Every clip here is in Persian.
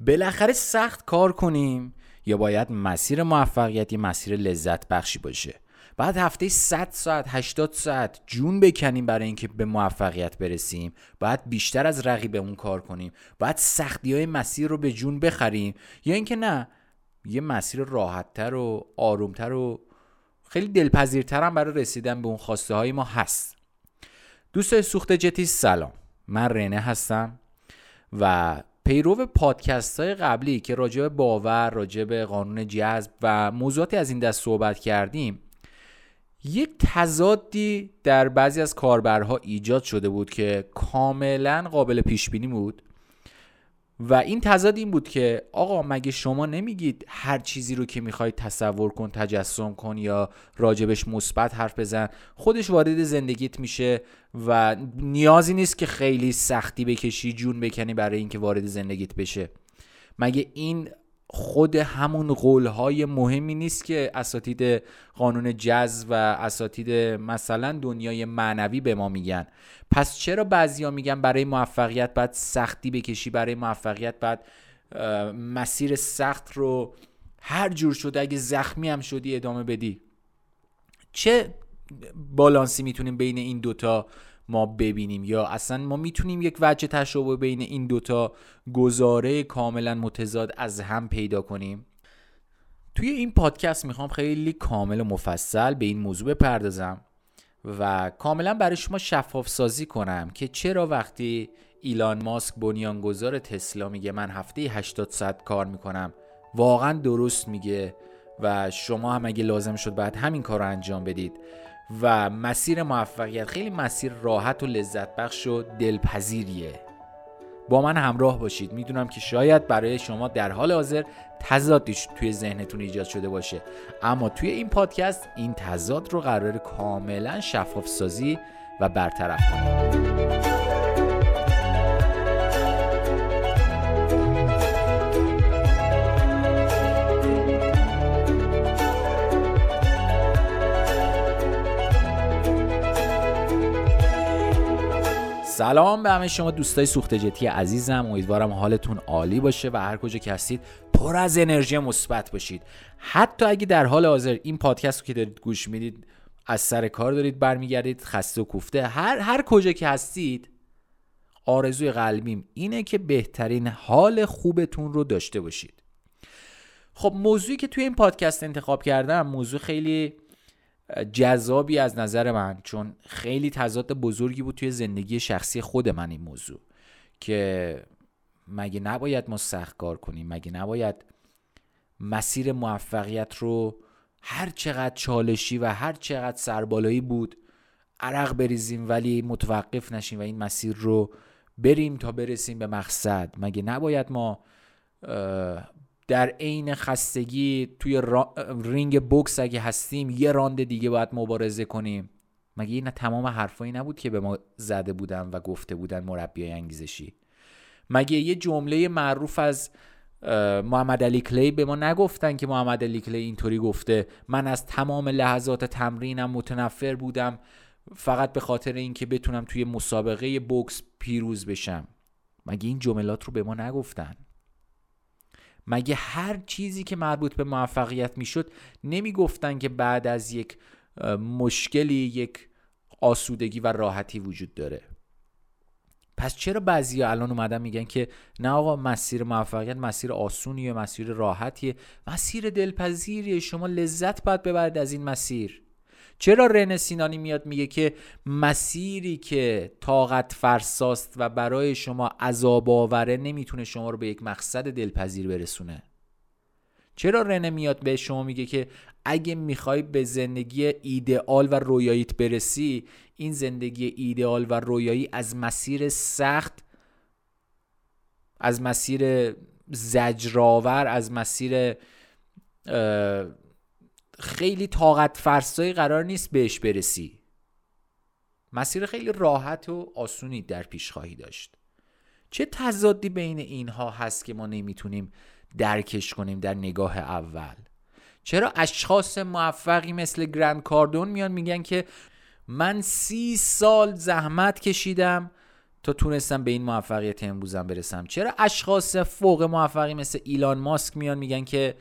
بالاخره سخت کار کنیم یا باید مسیر موفقیت یه مسیر لذت بخشی باشه. بعد هفته 100 ساعت 80 ساعت جون بکنیم برای اینکه به موفقیت برسیم. باید بیشتر از رقیبمون کار کنیم. باید سختی های مسیر رو به جون بخریم. یا اینکه نه یه مسیر راحتتر و آرومتر و خیلی دلپذیرتر هم برای رسیدن به اون خواسته های ما هست. دوست سوخت جتی سلام. من رنه هستم و پیرو پادکست های قبلی که راجع به باور راجع به قانون جذب و موضوعاتی از این دست صحبت کردیم یک تضادی در بعضی از کاربرها ایجاد شده بود که کاملا قابل پیش بینی بود. و این تضاد این بود که آقا مگه شما نمیگید هر چیزی رو که می‌خوای تصور کن تجسم کن یا راجبش مثبت حرف بزن خودش وارد زندگیت میشه و نیازی نیست که خیلی سختی بکشی جون بکنی برای اینکه وارد زندگیت بشه. مگه این خود همون قولهای مهمی نیست که اساتید قانون جذب و اساتید مثلا دنیای معنوی به ما میگن. پس چرا بعضیا میگن برای موفقیت باید سختی بکشی برای موفقیت باید مسیر سخت رو هر جور شده اگه زخمی هم شدی ادامه بدی؟ چه بالانسی می‌تونیم بین این دوتا ما ببینیم یا اصلا ما می‌تونیم یک وجه تشابه بین این دوتا گزاره کاملا متضاد از هم پیدا کنیم؟ توی این پادکست می‌خوام خیلی کامل و مفصل به این موضوع بپردازم و کاملا برای شما شفاف سازی کنم که چرا وقتی ایلان ماسک بنیانگذار تسلا میگه من هفته 80 ساعت کار می‌کنم واقعا درست میگه و شما هم اگه لازم شد باید همین کار رو انجام بدید. و مسیر موفقیت خیلی مسیر راحت و لذت بخش و دلپذیریه. با من همراه باشید. می‌دونم که شاید برای شما در حال حاضر تضادی توی ذهنتون ایجاد شده باشه. اما توی این پادکست این تضاد رو قرار کاملا شفاف سازی و برطرف کنیم. سلام به همه شما دوستای سوخت جتی عزیزم. امیدوارم حالتون عالی باشه و هر کجا که هستید پر از انرژی مثبت باشید. حتی اگه در حال حاضر این پادکست رو که دارید گوش می‌دید از سر کار دارید برمیگردید خسته و کوفته هر هر کجا که هستید آرزوی قلبیم اینه که بهترین حال خوبتون رو داشته باشید. خب موضوعی که توی این پادکست انتخاب کردم موضوع خیلی جذابی از نظر من چون خیلی تضاد بزرگی بود توی زندگی شخصی خود من این موضوع که مگه نباید ما سخت کار کنیم؟ مگه نباید مسیر موفقیت رو هر چقدر چالشی و هر چقدر سربالایی بود عرق بریزیم ولی متوقف نشیم و این مسیر رو بریم تا برسیم به مقصد؟ مگه نباید ما در عین خستگی توی رینگ بوکس اگه هستیم یه راند دیگه باید مبارزه کنیم. مگه این تمام حرفایی نبود که به ما زده بودن و گفته بودن مربیای انگیزشی؟ مگه یه جمله معروف از محمد علی کلی به ما نگفتن که محمد علی کلی اینطوری گفته؟ من از تمام لحظات تمرینم متنفر بودم فقط به خاطر اینکه بتونم توی مسابقه بوکس پیروز بشم. مگه این جملات رو به ما نگفتن؟ مگه هر چیزی که مربوط به موفقیت می‌شد نمی‌گفتن که بعد از یک مشکلی یک آسودگی و راحتی وجود داره؟ پس چرا بعضی الان اومدن میگن که نه آقا مسیر موفقیت مسیر آسونیه مسیر راحتیه؟ مسیر دلپذیریه. شما لذت باید ببرید از این مسیر. چرا رن سینانی میاد میگه که مسیری که طاقت فرساست و برای شما عذاب آوره نمی‌تونه شما رو به یک مقصد دلپذیر برسونه؟ چرا رنه میاد به شما میگه که اگه می‌خوای به زندگی ایدئال و رویاییت برسی این زندگی ایدئال و رویایی از مسیر سخت از مسیر زجرآور از مسیر خیلی طاقت فرسایی قرار نیست بهش برسی. مسیر خیلی راحت و آسونی در پیش خواهی داشت. چه تضادی بین اینها هست که ما نمی‌تونیم درکش کنیم در نگاه اول؟ چرا اشخاص موفقی مثل گرند کاردون میان میگن که من سی سال زحمت کشیدم تا تونستم به این موفقیت امروزم برسم؟ چرا اشخاص فوق موفقی مثل ایلان ماسک میان میگن که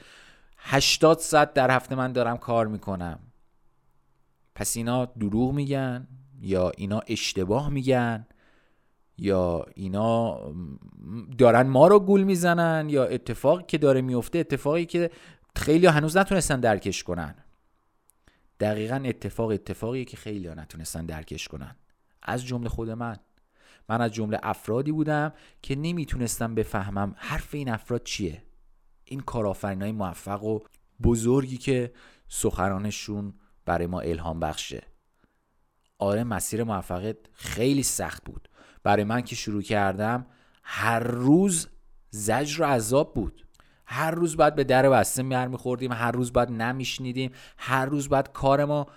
80 ساعت در هفته من دارم کار می‌کنم. پس اینا دروغ میگن یا اینا اشتباه میگن یا اینا دارن ما رو گول می‌زنن یا اتفاقی که داره میفته اتفاقی که خیلی هنوز نتونستن درکش کنن. دقیقا اتفاق اتفاقیه که خیلی ها نتونستن درکش کنن. از جمله خود من. من از جمله افرادی بودم که نمی‌تونستم بفهمم حرف این افراد چیه. این کارآفرین های موفق و بزرگی که سخرانشون برای ما الهام بخشه. آره مسیر موفقیت خیلی سخت بود. برای من که شروع کردم هر روز زجر و عذاب بود. هر روز باید به در بسته میار میخوردیم هر روز باید نمیشنیدیم هر روز باید کار ما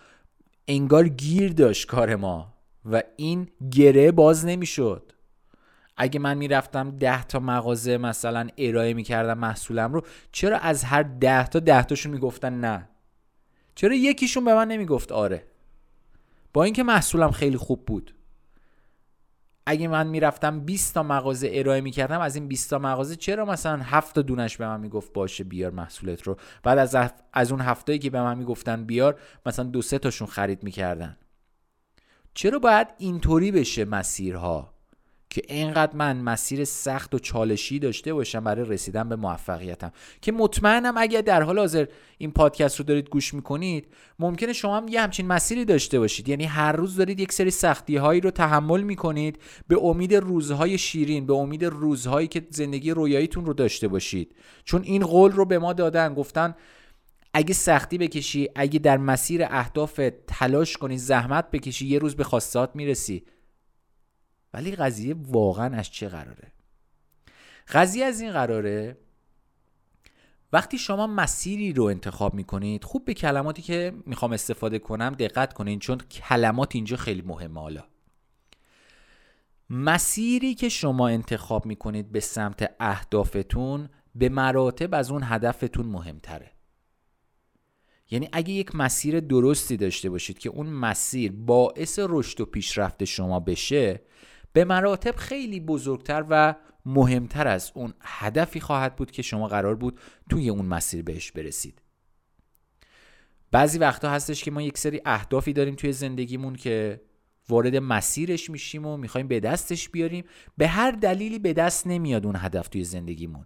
انگار گیر داشت کار ما. و این گره باز نمی‌شد. اگه من می‌رفتم ده تا مغازه مثلا ارائه می‌کردم محصولم رو چرا از هر ده تا ده تاشون می‌گفتن نه؟ چرا یکیشون به من نمی‌گفت آره؟ با اینکه محصولم خیلی خوب بود. اگه من می‌رفتم 20 تا مغازه ارائه می‌کردم از این 20 تا مغازه چرا مثلا 7 تا دونش به من می‌گفت باشه بیار محصولت رو؟ بعد از از اون هفتایی که به من می‌گفتن بیار مثلا دو سه تاشون خرید می‌کردن. چرا باید اینطوری بشه مسیرها؟ که اینقدر من مسیر سخت و چالشی داشته باشم برای رسیدن به موفقیتم. که مطمئنم اگر در حال حاضر این پادکست رو دارید گوش می‌کنید ممکنه شما هم یه همچین مسیری داشته باشید. یعنی هر روز دارید یک سری سختی هایی رو تحمل می‌کنید به امید روزهای شیرین به امید روزهایی که زندگی رویاییتون رو داشته باشید. چون این قول رو به ما دادن گفتن اگه سختی بکشی اگه در مسیر اهداف تلاش کنی زحمت بکشی یه روز به خواستات می‌رسی. ولی قضیه واقعا از چه قراره؟ قضیه از این قراره وقتی شما مسیری رو انتخاب می‌کنید خوب به کلماتی که می‌خوام استفاده کنم دقت کنید چون کلمات اینجا خیلی مهمه حالا. مسیری که شما انتخاب می‌کنید به سمت اهدافتون به مراتب از اون هدفتون مهمتره. یعنی اگه یک مسیر درستی داشته باشید که اون مسیر باعث رشد و پیشرفت شما بشه به مراتب خیلی بزرگتر و مهمتر از اون هدفی خواهد بود که شما قرار بود توی اون مسیر بهش برسید. بعضی وقتا هستش که ما یک سری اهدافی داریم توی زندگیمون که وارد مسیرش میشیم و می‌خوایم به دستش بیاریم. به هر دلیلی به دست نمیاد اون هدف توی زندگیمون.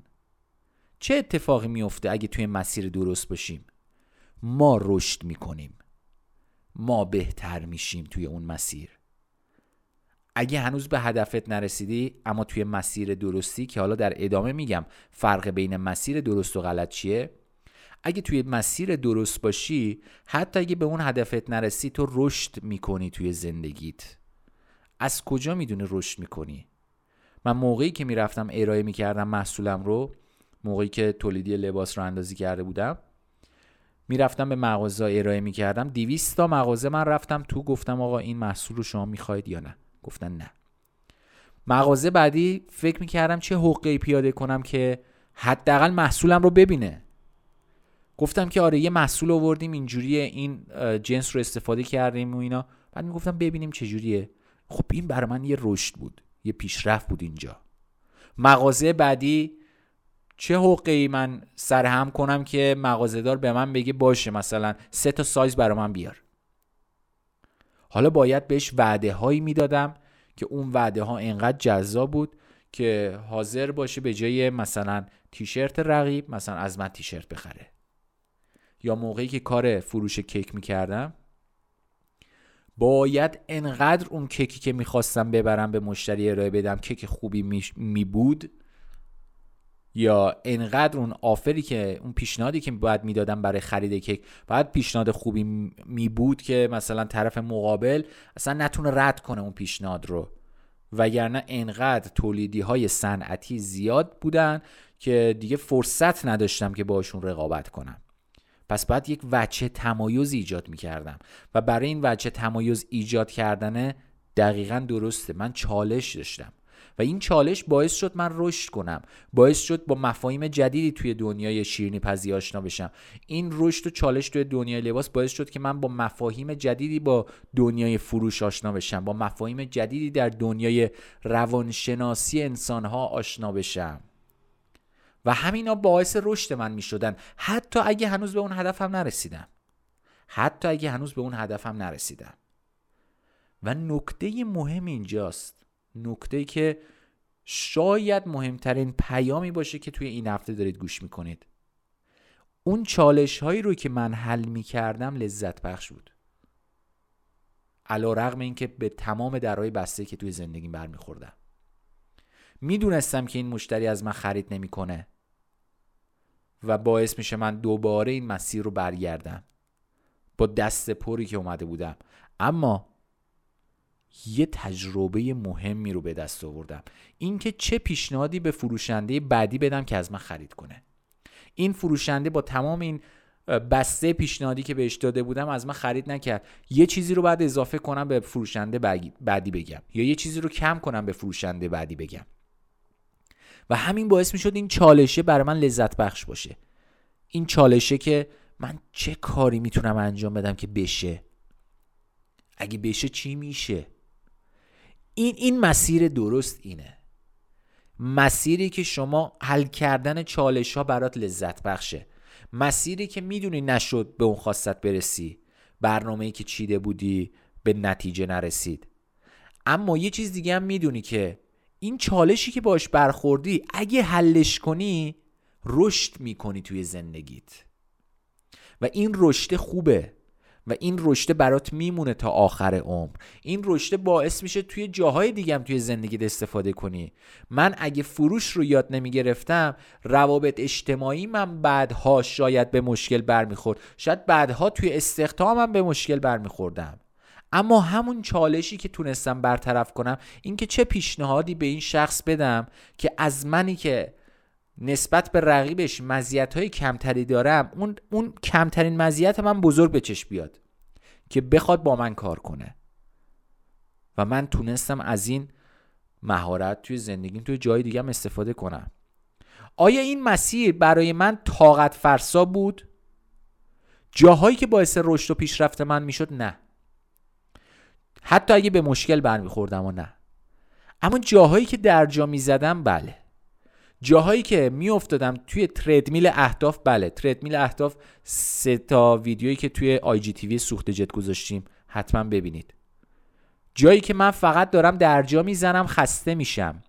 چه اتفاقی میفته اگه توی مسیر درست باشیم؟ ما رشد می‌کنیم. ما بهتر میشیم توی اون مسیر. اگه هنوز به هدفت نرسیدی اما توی مسیر درستی که حالا در ادامه میگم فرق بین مسیر درست و غلط چیه؟ اگه توی مسیر درست باشی حتی اگه به اون هدفت نرسی تو رشد می‌کنی توی زندگیت. از کجا می‌دونی رشد می‌کنی؟ من موقعی که می‌رفتم ارائه می‌کردم محصولم رو موقعی که تولیدی لباس رو اندازی کرده بودم می‌رفتم به مغازه ارائه می‌کردم. 200 تا مغازه من رفتم تو گفتم آقا این محصول رو شما می‌خواید یا نه؟ گفتن نه. مغازه بعدی فکر می‌کردم چه حقه پیاده کنم که حداقل محصولم رو ببینه. گفتم که آره یه محصول آوردیم اینجوریه این جنس رو استفاده کردیم و اینا. بعد می‌گفتم ببینیم چجوریه. خب این برای من یه رشد بود یه پیشرفت بود اینجا. مغازه بعدی چه حقه ای من سرهم کنم که مغازهدار به من بگه باشه مثلا سه تا سایز برای من بیار. حالا باید بهش وعده هایی می‌دادم که اون وعده ها انقدر جذاب بود که حاضر باشه به جای مثلا تیشرت رقیب مثلا از من تیشرت بخره. یا موقعی که کار فروش کیک می‌کردم باید انقدر اون کیکی که می‌خواستم ببرم به مشتری ارائه بدم کیک خوبی می بود یا انقدر اون آفری که اون پیشنهادی که باید می‌دادم برای خرید کیک باید پیشنهاد خوبی می بود که مثلا طرف مقابل اصلا نتونه رد کنه اون پیشنهاد رو. وگرنه انقدر تولیدی های صنعتی زیاد بودن که دیگه فرصت نداشتم که باشون رقابت کنم. پس باید یک وجه تمایز ایجاد می‌کردم و برای این وجه تمایز ایجاد کردن دقیقا درسته. من چالش داشتم. و این چالش باعث شد من رشد کنم. باعث شد با مفاهیم جدیدی توی دنیای شیرینی پزی آشنا بشم. این رشد و چالش توی دنیای لباس باعث شد که من با مفاهیم جدیدی با دنیای فروش آشنا بشم. با مفاهیم جدیدی در دنیای روانشناسی انسانها آشنا بشم. و همینا باعث رشد من می شدن حتی اگه هنوز به اون هدفم نرسیدم. حتی اگه هنوز به اون هدفم نرسیدم. و نکته مهم اینجاست. نکته که شاید مهمترین پیامی باشه که توی این هفته دارید گوش می‌کنید. اون چالش هایی رو که من حل می کردم لذت بخش بود. علا رغم این که به تمام درهای بسته که توی زندگیم برمیخوردم. می‌دونستم که این مشتری از من خرید نمی‌کنه و باعث میشه من دوباره این مسیر رو برگردم. با دست پری که اومده بودم. اما یه تجربه مهمی رو به دست آوردم. اینکه چه پیشنهادی به فروشنده بعدی بدم که از من خرید کنه. این فروشنده با تمام این بسته پیشنهادی که بهش داده بودم از من خرید نکرد. یه چیزی رو بعد اضافه کنم به فروشنده بعدی بگم. یا یه چیزی رو کم کنم به فروشنده بعدی بگم. و همین باعث می شد این چالشه برای من لذت بخش باشه. این چالشه که من چه کاری می‌تونم انجام بدم که بشه؟ اگه بشه چی میشه؟ این این مسیر درست اینه. مسیری که شما حل کردن چالش ها برات لذت بخشه. مسیری که می‌دونی نشد به اون خواستت برسی. برنامه ای که چیده بودی به نتیجه نرسید. اما یه چیز دیگه هم می‌دونی که این چالشی که باش برخوردی اگه حلش کنی رشد می‌کنی توی زندگیت. و این رشد خوبه. و این رشته برات میمونه تا آخر عمر. این رشته باعث میشه توی جاهای دیگه هم توی زندگیت استفاده کنی. من اگه فروش رو یاد نمی‌گرفتم روابط اجتماعی من بعدها شاید به مشکل برمیخورد. شاید بعدها توی استخدامم به مشکل برمیخوردم. اما همون چالشی که تونستم برطرف کنم اینکه چه پیشنهادی به این شخص بدم که از منی که نسبت به رقیبش مزیت های کمتری دارم اون, اون کمترین مزیت من بزرگ به چشم بیاد که بخواد با من کار کنه. و من تونستم از این مهارت توی زندگیم توی جای دیگه استفاده کنم. آیا این مسیر برای من طاقت فرسا بود؟ جاهایی که باعث رشد و پیشرفت من می‌شد نه. حتی اگه به مشکل برمیخوردم و نه. اما جاهایی که درجا می‌زدم بله. جاهایی که میافتادم توی تردمیل اهداف بله تردمیل اهداف سه تا ویدیویی که توی آی جی تیوی سوخت جت گذاشتیم حتما ببینید. جایی که من فقط دارم درجا می‌زنم خسته میشم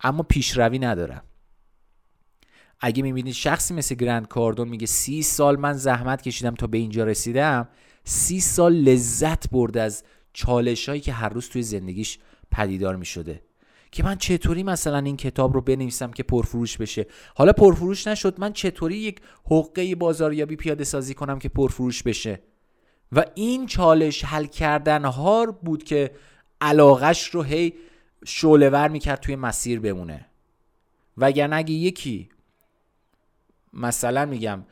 اما پیشروی ندارم. اگه می‌بینید شخصی مثل گرند کاردون میگه سی سال من زحمت کشیدم تا به اینجا رسیدم سی سال لذت برد از چالش هایی که هر روز توی زندگیش پدیدار می‌شده. که من چطوری مثلا این کتاب رو بنویسم که پرفروش بشه؟ حالا پرفروش نشد من چطوری یک حقه بازاریابی پیاده سازی کنم که پرفروش بشه؟ و این چالش حل کردن ها بود که علاقش رو هی شولور می‌کرد توی مسیر بمونه. وگرنه اگه یکی مثلا میگم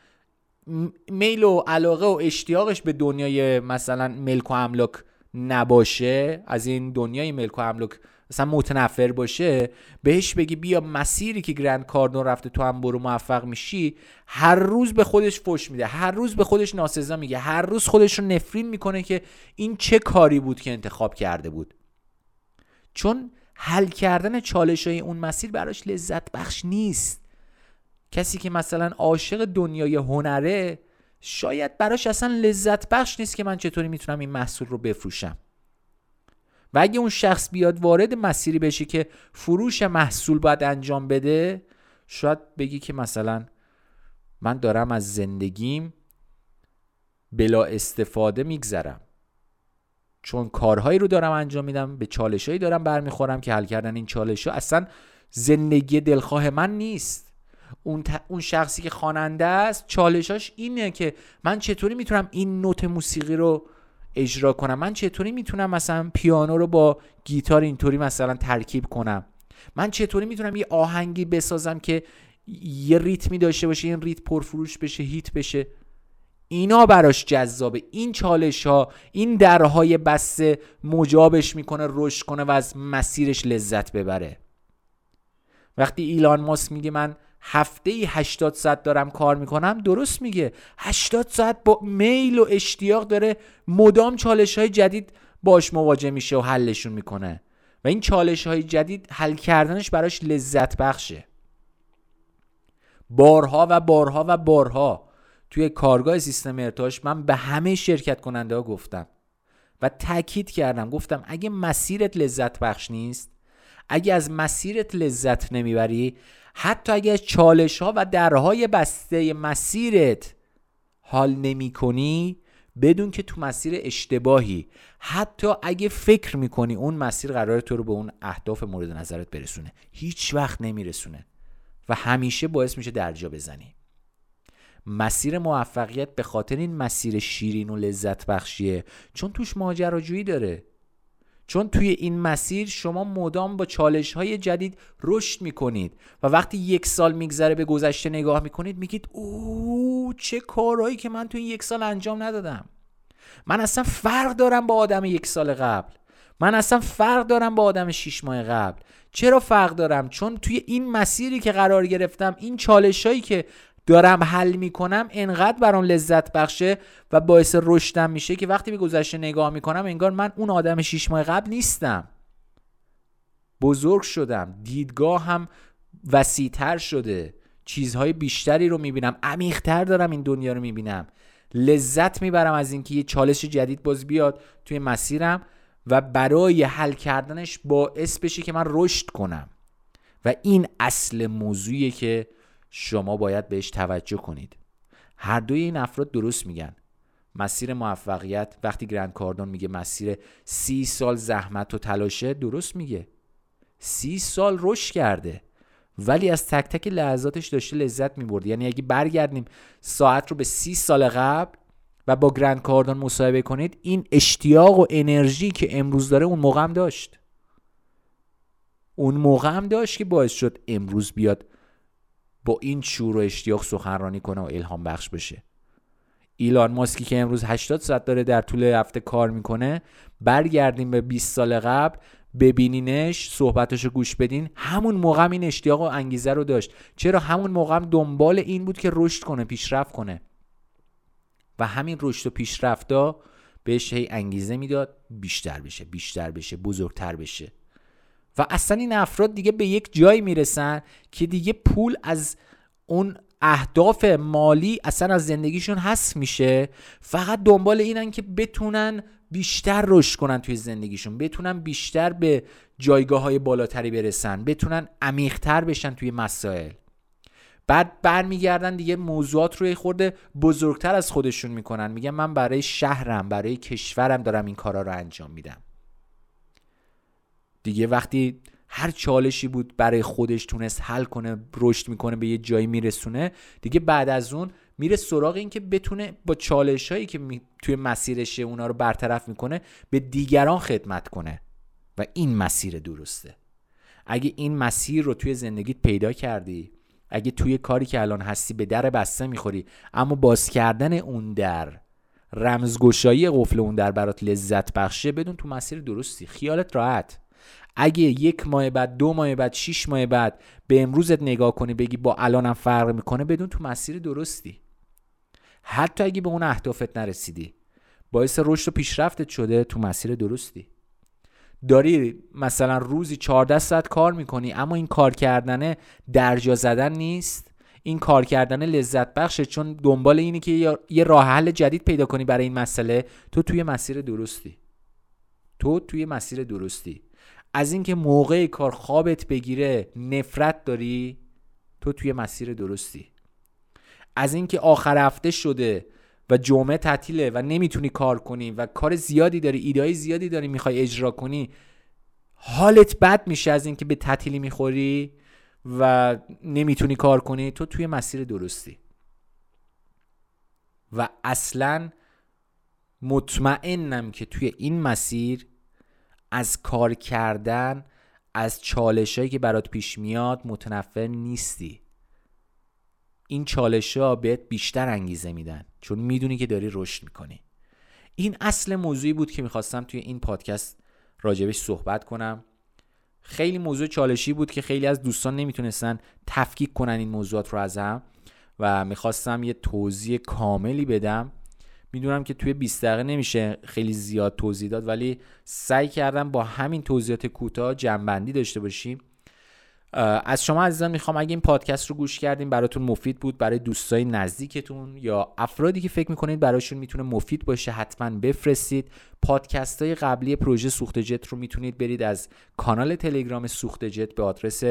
میل و علاقه و اشتیاقش به دنیای مثلا ملک و املاک نباشه از این دنیای ملک و املاک مثلا متنفر باشه بهش بگی بیا مسیری که گرند کاردون رفته تو هم برو موفق میشی هر روز به خودش فش میده هر روز به خودش ناسزا میگه هر روز خودش رو نفرین می‌کنه که این چه کاری بود که انتخاب کرده بود. چون حل کردن چالش های اون مسیر براش لذت بخش نیست. کسی که مثلا عاشق دنیای هنره شاید براش اصلا لذت بخش نیست که من چطوری می‌تونم این محصول رو بفروشم. و اگه اون شخص بیاد وارد مسیری بشه که فروش محصول باید انجام بده شاید بگی که مثلا من دارم از زندگیم بلا استفاده میگذرم. چون کارهایی رو دارم انجام میدم به چالشهایی دارم برمیخورم که حل کردن این چالش ها اصلا زندگی دلخواه من نیست. اون, اون شخصی که خواننده است چالشاش اینه که من چطوری می‌تونم این نوت موسیقی رو اجرا کنم. من چطوری می‌تونم مثلا پیانو رو با گیتار اینطوری مثلا ترکیب کنم؟ من چطوری می‌تونم یه آهنگی بسازم که یه ریتمی داشته باشه این ریت پرفروش بشه هیت بشه؟ اینا براش جذابه. این چالش ها این درهای بسته مجابش می‌کنه رشد کنه و از مسیرش لذت ببره. وقتی ایلان ماس میگه من هفته ای 80 ساعت دارم کار می‌کنم درست میگه. 80 ساعت با میل و اشتیاق داره مدام چالش های جدید باش مواجه میشه و حلشون می‌کنه. و این چالش های جدید حل کردنش براش لذت بخشه. بارها و بارها و بارها توی کارگاه سیستم ارتعاش من به همه شرکت کننده ها گفتم و تاکید کردم. گفتم اگه مسیرت لذت بخش نیست اگه از مسیرت لذت نمی‌بری حتی اگه چالش ها و درهای بسته مسیرت حال نمی کنی بدون که تو مسیر اشتباهی حتی اگه فکر می‌کنی اون مسیر قرار تو رو به اون اهداف مورد نظرت برسونه. هیچ وقت نمیرسونه و همیشه باعث میشه درجا بزنی. مسیر موفقیت به خاطر این مسیر شیرین و لذت بخشیه چون توش ماجراجویی داره. چون توی این مسیر شما مدام با چالش های جدید رشد می‌کنید و وقتی یک سال میگذره به گذشته نگاه می‌کنید میگید او چه کارهایی که من توی یک سال انجام ندادم. من اصلا فرق دارم با آدم یک سال قبل. من اصلا فرق دارم با آدم شیش ماه قبل. چرا فرق دارم؟ چون توی این مسیری که قرار گرفتم این چالش هایی که دارم حل می‌کنم انقدر برام لذت بخشه و باعث رشدم میشه که وقتی به گذشته نگاه می‌کنم انگار من اون آدم شیش ماه قبل نیستم. بزرگ شدم دیدگاه هم وسیعتر شده. چیزهای بیشتری رو می‌بینم عمیقتر دارم این دنیا رو می‌بینم. لذت می‌برم از اینکه یه چالش جدید باز بیاد توی مسیرم و برای حل کردنش باعث بشه که من رشد کنم. و این اصل موضوعیه که شما باید بهش توجه کنید. هر دوی این افراد درست میگن. مسیر موفقیت وقتی گرند کاردون میگه مسیر سی سال زحمت و تلاشه درست میگه. سی سال رشد کرده. ولی از تک تک لحظاتش داشته لذت می‌برد. یعنی اگه برگردیم ساعت رو به سی سال قبل و با گرند کاردون مصاحبه کنید این اشتیاق و انرژی که امروز داره اون موقع هم داشت. اون موقع هم داشت که باعث شد امروز بیاد با این شور و اشتیاق سخنرانی کنه و الهام بخش بشه. ایلان ماسکی که امروز 80 ساعت داره در طول هفته کار می‌کنه برگردیم به 20 سال قبل ببینینش صحبتش رو گوش بدین. همون موقع این اشتیاق و انگیزه رو داشت. چرا همون موقع دنبال این بود که رشد کنه پیشرفت کنه؟ و همین رشد و پیشرفتا بهش هی انگیزه می‌داد. بیشتر بشه بیشتر بشه بزرگتر بشه. و اصلا این افراد دیگه به یک جایی می‌رسن که دیگه پول از اون اهداف مالی اصلا از زندگیشون حذف میشه. فقط دنبال اینن که بتونن بیشتر رشد کنن توی زندگیشون بتونن بیشتر به جایگاه های بالاتری برسن بتونن عمیقتر بشن توی مسائل. بعد برمیگردن دیگه موضوعات روی خورده بزرگتر از خودشون می‌کنن. میگن من برای شهرم برای کشورم دارم این کارا رو انجام میدم. دیگه وقتی هر چالشی بود برای خودش تونست حل کنه رشد می‌کنه به یه جایی میرسونه دیگه بعد از اون میره سراغ این که بتونه با چالش هایی که توی مسیرشه اونا رو برطرف می‌کنه به دیگران خدمت کنه. و این مسیر درسته. اگه این مسیر رو توی زندگیت پیدا کردی اگه توی کاری که الان هستی به در بسته می‌خوری اما باز کردن اون در رمزگشایی قفل اون در برات لذت بخشه بدون تو مسیر درستی. خیالت راحت. اگه یک ماه بعد دو ماه بعد شیش ماه بعد به امروزت نگاه کنی بگی با الانم فرق می‌کنه بدون تو مسیر درستی. حتی اگه به اون اهدافت نرسیدی باعث رشد و پیشرفتت شده تو مسیر درستی. داری مثلا روزی 14 ساعت کار می‌کنی اما این کار کردنه درجا زدن نیست. این کار کردن لذت بخشه چون دنبال اینی که یه راه حل جدید پیدا کنی برای این مسئله. تو توی مسیر درستی. تو توی مسیر درستی. از اینکه موقع کار خوابت بگیره نفرت داری تو توی مسیر درستی. از اینکه آخر هفته شده و جمعه تعطیله و نمی‌تونی کار کنی و کار زیادی داری ایدهای زیادی داری می‌خوای اجرا کنی حالت بد میشه از اینکه به تعطیلی می‌خوری و نمی‌تونی کار کنی تو توی مسیر درستی. و اصلا مطمئنم که توی این مسیر از کار کردن از چالش هایی که برات پیش میاد متنفر نیستی. این چالش ها بهت بیشتر انگیزه میدن چون می‌دونی که داری رشد می‌کنی. این اصل موضوعی بود که می‌خواستم توی این پادکست راجبش صحبت کنم. خیلی موضوع چالشی بود که خیلی از دوستان نمی‌تونستن تفکیک کنن این موضوعات رو از هم و می‌خواستم یه توضیح کاملی بدم. می‌دونم که توی 20 دقیقه نمیشه خیلی زیاد توضیح داد ولی سعی کردم با همین توضیحات کوتاه جنبندی داشته باشیم. از شما عزیزان می‌خوام اگه این پادکست رو گوش کردین براتون مفید بود برای دوستای نزدیکتون یا افرادی که فکر می‌کنید براشون می‌تونه مفید باشه حتما بفرستید. پادکست های قبلی پروژه سوخت جت رو می‌تونید برید از کانال تلگرام سوخت جت به آدرس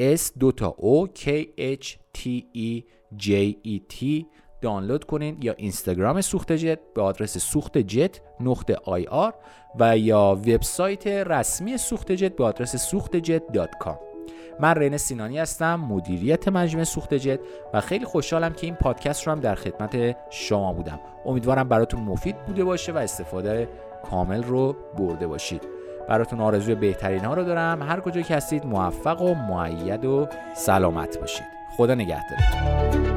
s تا o k h t e j e t دانلود کنین یا اینستاگرام سوخت جت به آدرس سوخت جت نقطه آی آر و یا وبسایت رسمی سوخت جت به آدرس سوخت جت dot com من رین سینانی هستم مدیریت مجموعه سوخت جت و خیلی خوشحالم که این پادکست رو هم در خدمت شما بودم. امیدوارم براتون مفید بوده باشه و استفاده کامل رو برده باشید. براتون آرزوی بهترین ها رو دارم. هر کجا که هستید موفق و معید و سلامت باشید. خدا نگهدارتون.